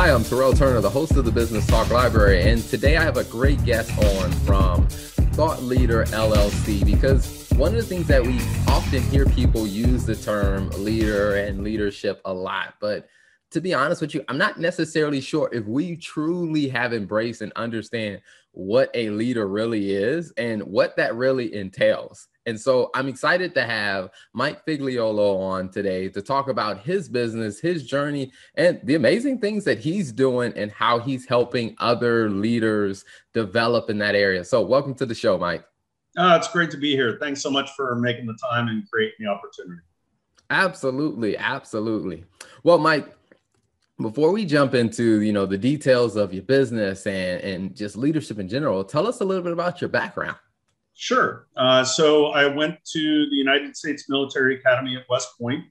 Hi, I'm Terrell Turner, the host of the Business Talk Library, and today I have a great guest on from Thought Leader LLC because one of the things that we often hear people use the term leader and leadership a lot, but to be honest with you, I'm not necessarily sure if we truly have embraced and understand what a leader really is and what that really entails. And so I'm excited to have Mike Figliolo on today to talk about his business, his journey, and the amazing things that he's doing and how he's helping other leaders develop in that area. So, welcome to the show, Mike. Uh, it's great to be here. Thanks so much for making the time and creating the opportunity. Absolutely, absolutely. Well, Mike, before we jump into you know the details of your business and and just leadership in general, tell us a little bit about your background. Sure. Uh, so I went to the United States Military Academy at West Point,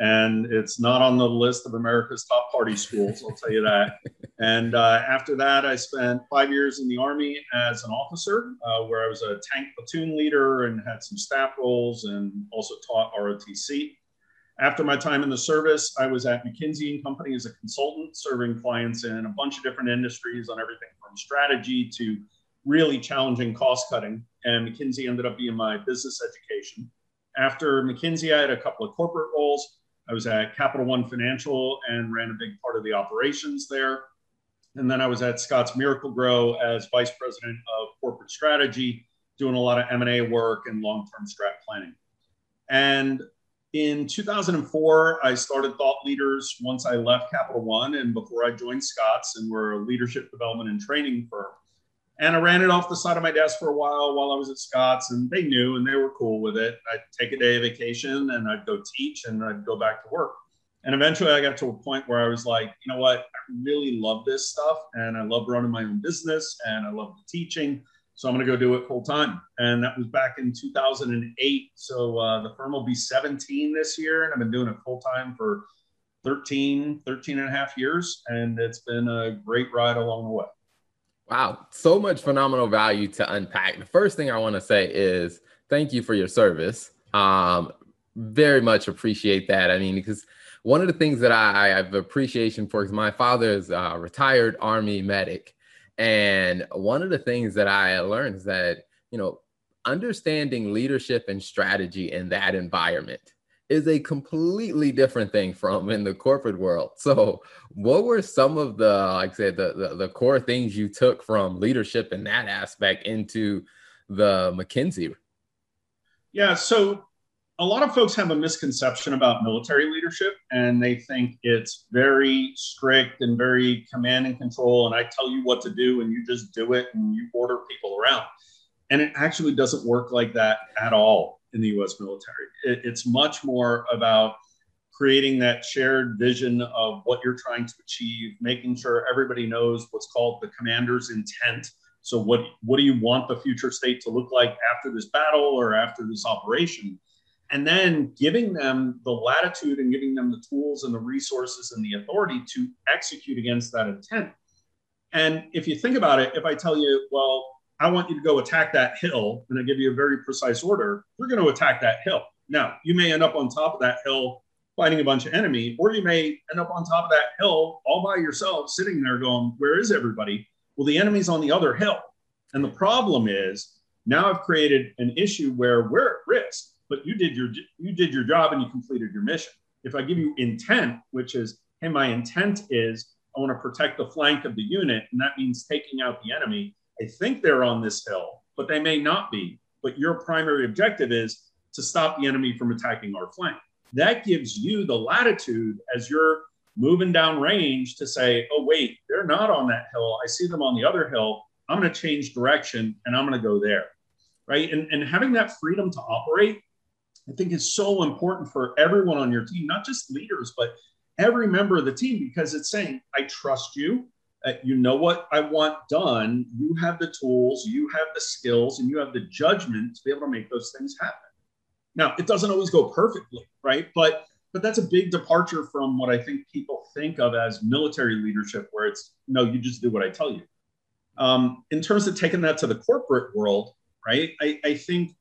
and it's not on the list of America's top party schools, I'll tell you that. and uh, after that, I spent five years in the Army as an officer, uh, where I was a tank platoon leader and had some staff roles and also taught ROTC. After my time in the service, I was at McKinsey and Company as a consultant, serving clients in a bunch of different industries on everything from strategy to really challenging cost cutting. And McKinsey ended up being my business education. After McKinsey, I had a couple of corporate roles. I was at Capital One Financial and ran a big part of the operations there. And then I was at Scotts Miracle-Gro as vice president of corporate strategy, doing a lot of M&A work and long-term strat planning. And in 2004, I started Thought Leaders once I left Capital One and before I joined Scotts, and we're a leadership development and training firm. And I ran it off the side of my desk for a while while I was at Scotts, and they knew and they were cool with it. I'd take a day of vacation and I'd go teach and I'd go back to work. And eventually I got to a point where I was like, you know what? I really love this stuff and I love running my own business and I love the teaching. So I'm going to go do it full time. And that was back in 2008. So uh, the firm will be 17 this year. And I've been doing it full time for 13, 13 and a half years. And it's been a great ride along the way. Wow, so much phenomenal value to unpack. The first thing I want to say is thank you for your service. Um, very much appreciate that. I mean, because one of the things that I, I have appreciation for is my father is a retired Army medic. And one of the things that I learned is that, you know, understanding leadership and strategy in that environment is a completely different thing from in the corporate world. So, what were some of the, like I said, the, the, the core things you took from leadership in that aspect into the McKinsey? Yeah, so a lot of folks have a misconception about military leadership, and they think it's very strict and very command and control. And I tell you what to do, and you just do it, and you order people around. And it actually doesn't work like that at all in the US military. It, it's much more about creating that shared vision of what you're trying to achieve, making sure everybody knows what's called the commander's intent. So, what, what do you want the future state to look like after this battle or after this operation? And then giving them the latitude and giving them the tools and the resources and the authority to execute against that intent. And if you think about it, if I tell you, well, I want you to go attack that hill, and I give you a very precise order, you're going to attack that hill. Now, you may end up on top of that hill fighting a bunch of enemy, or you may end up on top of that hill all by yourself, sitting there going, Where is everybody? Well, the enemy's on the other hill. And the problem is now I've created an issue where we're at risk, but you did your you did your job and you completed your mission. If I give you intent, which is, hey, my intent is I want to protect the flank of the unit, and that means taking out the enemy they think they're on this hill, but they may not be. But your primary objective is to stop the enemy from attacking our flank. That gives you the latitude as you're moving down range to say, oh, wait, they're not on that hill. I see them on the other hill. I'm going to change direction and I'm going to go there. Right. And, and having that freedom to operate, I think is so important for everyone on your team, not just leaders, but every member of the team, because it's saying, I trust you uh, you know what I want done. You have the tools, you have the skills, and you have the judgment to be able to make those things happen. Now, it doesn't always go perfectly, right? But but that's a big departure from what I think people think of as military leadership, where it's no, you just do what I tell you. Um, in terms of taking that to the corporate world, right? I, I think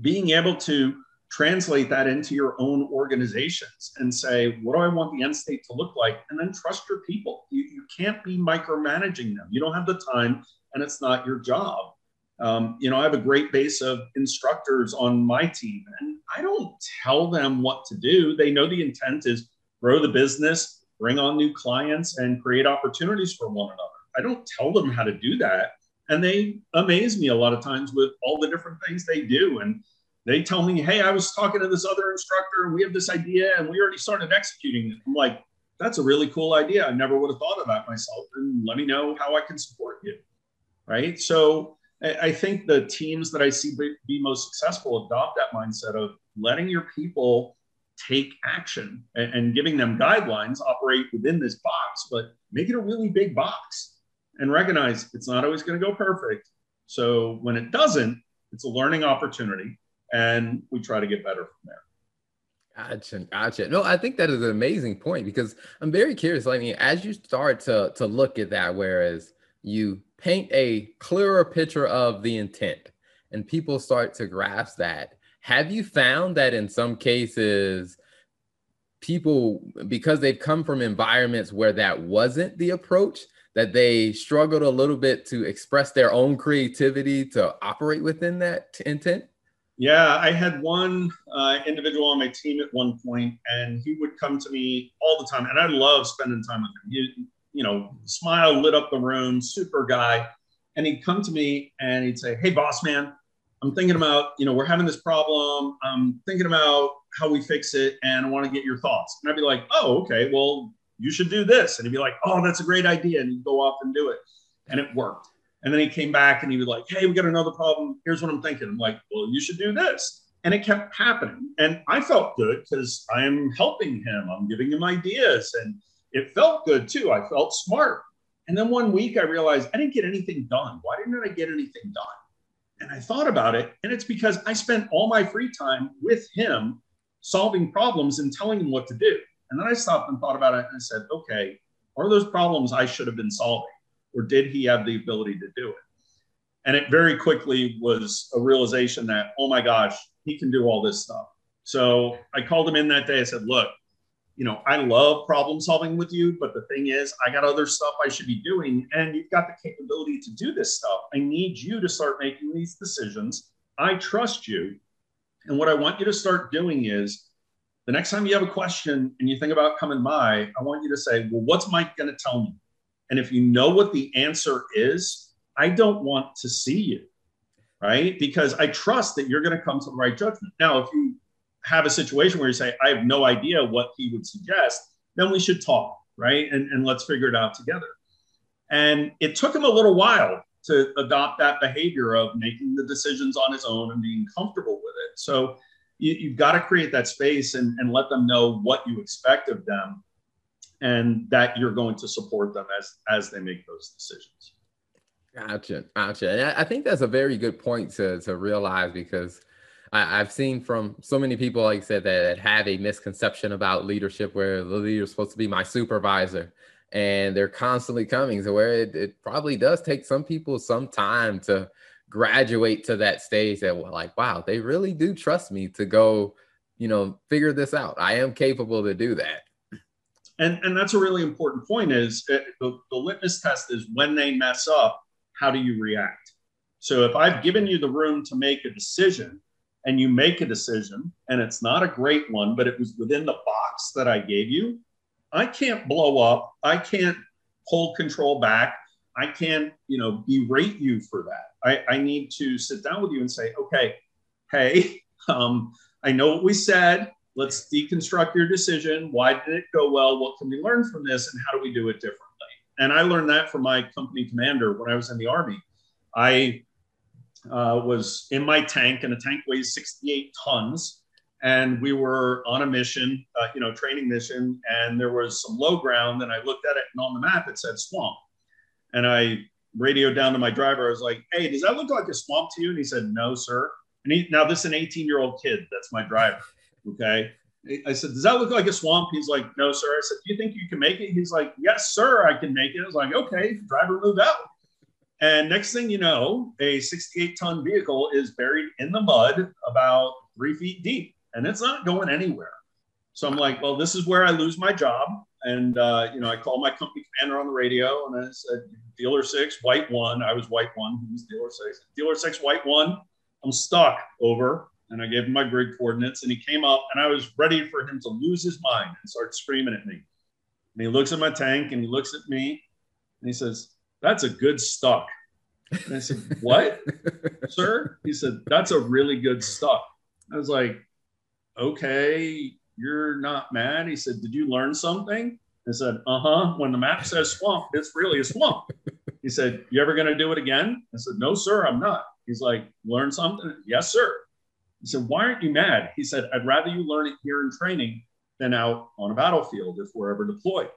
being able to translate that into your own organizations and say, what do I want the end state to look like? And then trust your people. You, you can't be micromanaging them. You don't have the time and it's not your job. Um, you know, I have a great base of instructors on my team, and I don't tell them what to do. They know the intent is grow the business, bring on new clients, and create opportunities for one another. I don't tell them how to do that. And they amaze me a lot of times with all the different things they do. And they tell me, hey, I was talking to this other instructor and we have this idea and we already started executing it. I'm like, that's a really cool idea. I never would have thought of that myself. And let me know how I can support you. Right. So I think the teams that I see be most successful adopt that mindset of letting your people take action and, giving them guidelines, operate within this box, but make it a really big box and recognize it's not always going to go perfect. So when it doesn't, it's a learning opportunity and we try to get better from there. Gotcha, gotcha. No, I think that is an amazing point because I'm very curious. I mean, as you start to to look at that, whereas you paint a clearer picture of the intent, and people start to grasp that. Have you found that in some cases, people because they've come from environments where that wasn't the approach, that they struggled a little bit to express their own creativity to operate within that intent? Yeah, I had one uh, individual on my team at one point, and he would come to me all the time, and I love spending time with him. He, you know, smile lit up the room, super guy, and he'd come to me and he'd say, "Hey, boss man, I'm thinking about, you know, we're having this problem. I'm thinking about how we fix it, and I want to get your thoughts." And I'd be like, "Oh, okay, well, you should do this," and he'd be like, "Oh, that's a great idea," and he'd go off and do it, and it worked. And then he came back and he was like, Hey, we got another problem. Here's what I'm thinking. I'm like, Well, you should do this. And it kept happening. And I felt good because I'm helping him, I'm giving him ideas. And it felt good too. I felt smart. And then one week I realized I didn't get anything done. Why didn't I get anything done? And I thought about it. And it's because I spent all my free time with him solving problems and telling him what to do. And then I stopped and thought about it and I said, okay, are those problems I should have been solving? Or did he have the ability to do it? And it very quickly was a realization that, oh my gosh, he can do all this stuff. So I called him in that day. I said, look, you know, I love problem solving with you, but the thing is, I got other stuff I should be doing, and you've got the capability to do this stuff. I need you to start making these decisions. I trust you. And what I want you to start doing is the next time you have a question and you think about coming by, I want you to say, well, what's Mike going to tell me? And if you know what the answer is, I don't want to see you, right? Because I trust that you're going to come to the right judgment. Now, if you have a situation where you say, I have no idea what he would suggest, then we should talk, right? And, and let's figure it out together. And it took him a little while to adopt that behavior of making the decisions on his own and being comfortable with it. So you, have got to create that space and, and let them know what you expect of them and that you're going to support them as as they make those decisions. Gotcha, gotcha. And I think that's a very good point to to realize because I, have seen from so many people, like I said, that, have a misconception about leadership, where the leader is supposed to be my supervisor, and they're constantly coming to where it, it probably does take some people some time to graduate to that stage that like, wow, they really do trust me to go, you know, figure this out. I am capable to do that and and that's a really important point is uh, the, the litmus test is when they mess up how do you react? So if i've given you the room to make a decision and you make a decision and it's not a great one but it was within the box that i gave you i can't blow up. I can't hold control back. I can't you know berate you for that. I, I need to sit down with you and say okay hey um, i know what we said let's deconstruct your decision. Why did it go well? What can we learn from this? And how do we do it differently? And I learned that from my company commander when I was in the Army. I uh, was in my tank, and the tank weighs 68 tons. And we were on a mission, uh, you know, training mission, and there was some low ground. And I looked at it, and on the map it said swamp. And I radioed down to my driver. I was like, "Hey, does that look like a swamp to you?" And he said, "No, sir." And he, now this is an 18 year old kid. That's my driver. Okay. I said, Does that look like a swamp? He's like, No, sir. I said, Do you think you can make it? He's like, Yes, sir, I can make it. I was like, Okay, driver move out. And next thing you know, a 68 ton vehicle is buried in the mud about three feet deep. and it's not going anywhere. So I'm like, well, this is where I lose my job. And, uh, you know, I called my company commander on the radio and I said, dealer six, white one. I was white one. He was dealer six. Dealer six, white one. I'm stuck over. And I gave him my grid coordinates and he came up and I was ready for him to lose his mind and start screaming at me. And he looks at my tank and he looks at me and he says, that's a good stock." And I said, what, sir? He said, that's a really good stock." I was like, okay, you're not mad. He said, did you learn something? I said, uh huh. When the map says swamp, it's really a swamp. He said, You ever going to do it again? I said, No, sir, I'm not. He's like, Learn something? Yes, sir. He said, Why aren't you mad? He said, I'd rather you learn it here in training than out on a battlefield if we're ever deployed.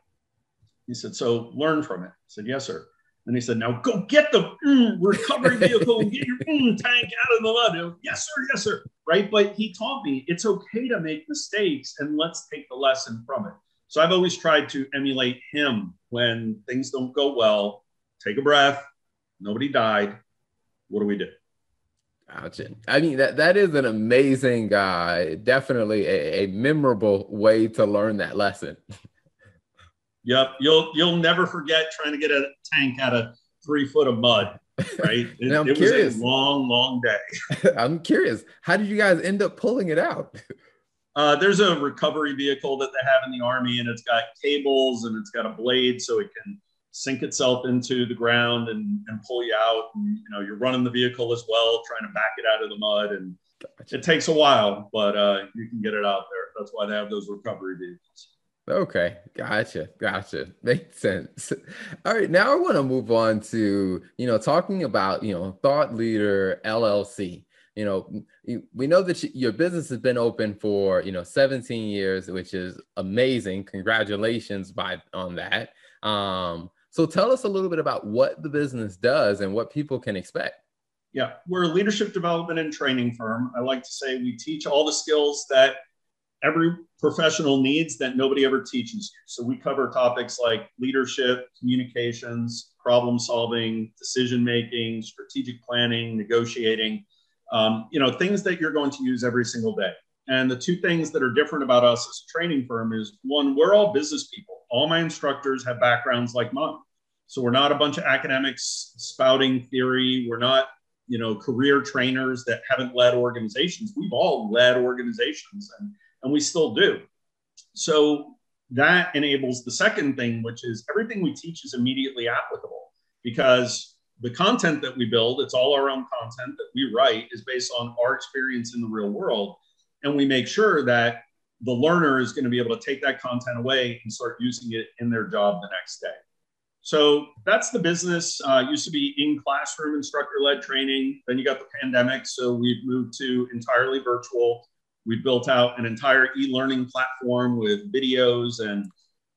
He said, So learn from it. I said, Yes, sir. And he said, Now go get the mm, recovery vehicle and get your mm, tank out of the mud. yes, sir. Yes, sir. Right. But he taught me it's okay to make mistakes and let's take the lesson from it. So I've always tried to emulate him when things don't go well. Take a breath. Nobody died. What do we do? Gotcha. I mean that that is an amazing, uh, definitely a, a memorable way to learn that lesson. yep, you'll you'll never forget trying to get a tank out of three foot of mud. Right, it, it was a long, long day. I'm curious, how did you guys end up pulling it out? Uh, there's a recovery vehicle that they have in the army, and it's got cables and it's got a blade so it can sink itself into the ground and, and pull you out. And you know, you're running the vehicle as well, trying to back it out of the mud, and it takes a while, but uh, you can get it out there. That's why they have those recovery vehicles. Okay, gotcha, gotcha. Makes sense. All right, now I want to move on to you know talking about you know Thought Leader LLC you know we know that your business has been open for you know 17 years which is amazing congratulations by on that um, so tell us a little bit about what the business does and what people can expect yeah we're a leadership development and training firm i like to say we teach all the skills that every professional needs that nobody ever teaches you so we cover topics like leadership communications problem solving decision making strategic planning negotiating um, you know, things that you're going to use every single day. And the two things that are different about us as a training firm is one, we're all business people. All my instructors have backgrounds like mine. So we're not a bunch of academics spouting theory. We're not, you know, career trainers that haven't led organizations. We've all led organizations and, and we still do. So that enables the second thing, which is everything we teach is immediately applicable because the content that we build, it's all our own content that we write, is based on our experience in the real world. And we make sure that the learner is going to be able to take that content away and start using it in their job the next day. So that's the business. Uh, used to be in classroom instructor led training. Then you got the pandemic. So we've moved to entirely virtual. We built out an entire e learning platform with videos and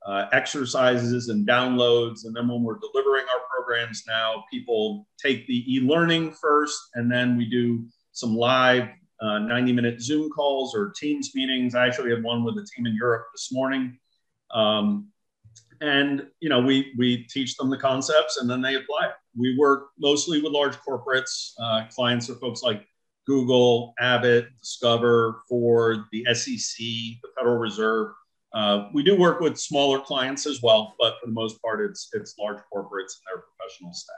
uh, exercises and downloads. And then when we're delivering our programs now, people take the e learning first, and then we do some live uh, 90 minute Zoom calls or Teams meetings. I actually had one with a team in Europe this morning. Um, and you know we we teach them the concepts and then they apply it. We work mostly with large corporates. Uh, clients are folks like Google, Abbott, Discover, Ford, the SEC, the Federal Reserve. Uh, we do work with smaller clients as well, but for the most part, it's it's large corporates and their professional staff.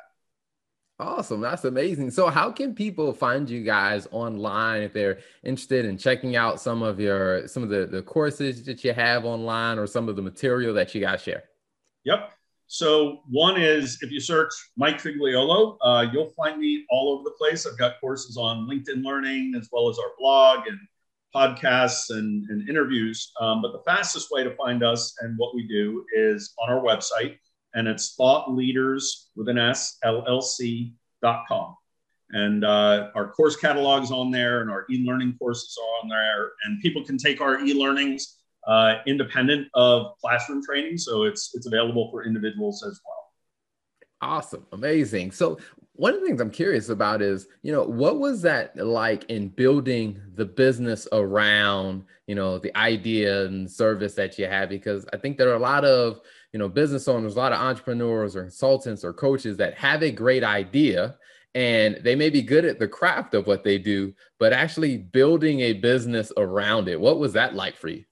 Awesome, that's amazing. So, how can people find you guys online if they're interested in checking out some of your some of the the courses that you have online or some of the material that you guys share? Yep. So one is if you search Mike Figliolo, uh, you'll find me all over the place. I've got courses on LinkedIn Learning as well as our blog and podcasts and, and interviews. Um, but the fastest way to find us and what we do is on our website, and it's thought leaders with an S, LLC.com. And uh, our course catalog is on there, and our e learning courses are on there. And people can take our e learnings uh, independent of classroom training. So it's, it's available for individuals as well. Awesome. Amazing. So one of the things I'm curious about is, you know, what was that like in building the business around, you know, the idea and service that you have? Because I think there are a lot of, you know, business owners, a lot of entrepreneurs or consultants or coaches that have a great idea and they may be good at the craft of what they do, but actually building a business around it. What was that like for you?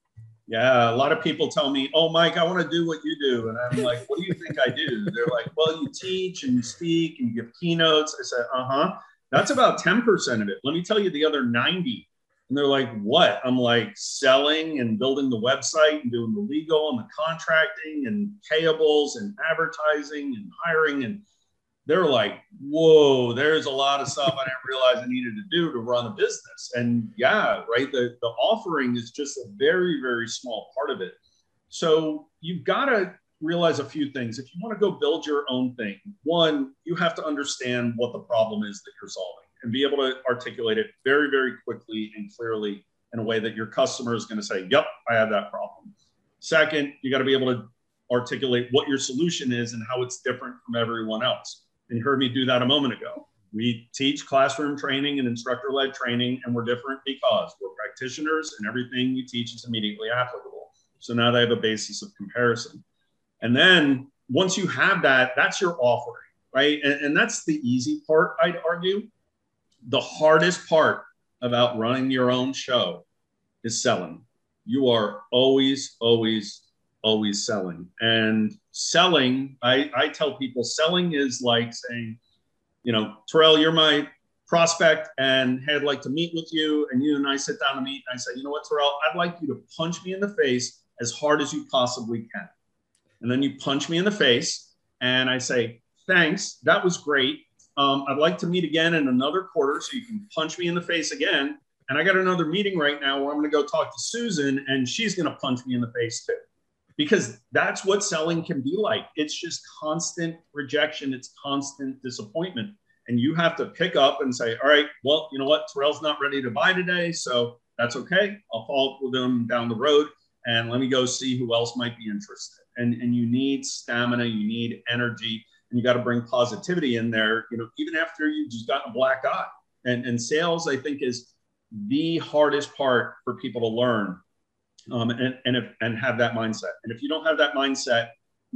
Yeah, a lot of people tell me, "Oh, Mike, I want to do what you do," and I'm like, "What do you think I do?" They're like, "Well, you teach and you speak and you give keynotes." I said, "Uh huh." That's about ten percent of it. Let me tell you the other ninety. And they're like, "What?" I'm like, selling and building the website and doing the legal and the contracting and payables and advertising and hiring and they're like, whoa, there's a lot of stuff I didn't realize I needed to do to run a business. And yeah, right. The, the offering is just a very, very small part of it. So you've got to realize a few things. If you want to go build your own thing, one, you have to understand what the problem is that you're solving and be able to articulate it very, very quickly and clearly in a way that your customer is going to say, yep, I have that problem. Second, you got to be able to articulate what your solution is and how it's different from everyone else. And you heard me do that a moment ago. We teach classroom training and instructor led training, and we're different because we're practitioners and everything we teach is immediately applicable. So now they have a basis of comparison. And then once you have that, that's your offering, right? And, and that's the easy part, I'd argue. The hardest part about running your own show is selling. You are always, always always selling. And selling, I, I tell people selling is like saying, you know, Terrell, you're my prospect and hey, I'd like to meet with you. And you and I sit down to meet and I say, you know what, Terrell, I'd like you to punch me in the face as hard as you possibly can. And then you punch me in the face and I say, thanks, that was great. Um, I'd like to meet again in another quarter so you can punch me in the face again. And I got another meeting right now where I'm going to go talk to Susan and she's going to punch me in the face too because that's what selling can be like. It's just constant rejection, it's constant disappointment. And you have to pick up and say, all right, well, you know what? Terrell's not ready to buy today. So that's okay. I'll follow up with them down the road and let me go see who else might be interested. And, and you need stamina, you need energy, and you got to bring positivity in there, you know, even after you've just gotten a black eye. And, and sales, I think, is the hardest part for people to learn um, and and, if, and have that mindset. And if you don't have that mindset,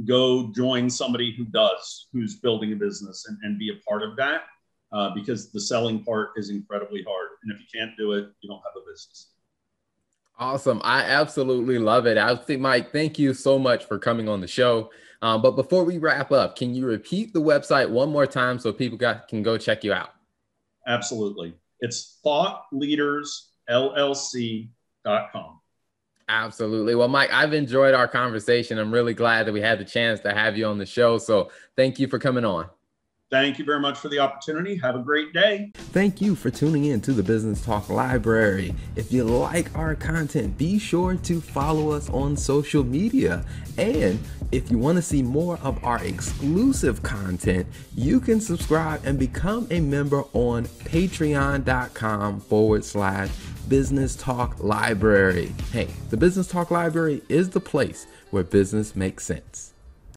go join somebody who does, who's building a business, and, and be a part of that. Uh, because the selling part is incredibly hard, and if you can't do it, you don't have a business. Awesome. I absolutely love it. I think, Mike, thank you so much for coming on the show. Um, but before we wrap up, can you repeat the website one more time so people got, can go check you out? Absolutely. It's thoughtleadersllc.com. Absolutely. Well, Mike, I've enjoyed our conversation. I'm really glad that we had the chance to have you on the show. So thank you for coming on. Thank you very much for the opportunity. Have a great day. Thank you for tuning in to the Business Talk Library. If you like our content, be sure to follow us on social media. And if you want to see more of our exclusive content, you can subscribe and become a member on patreon.com forward slash Business Talk Library. Hey, the Business Talk Library is the place where business makes sense.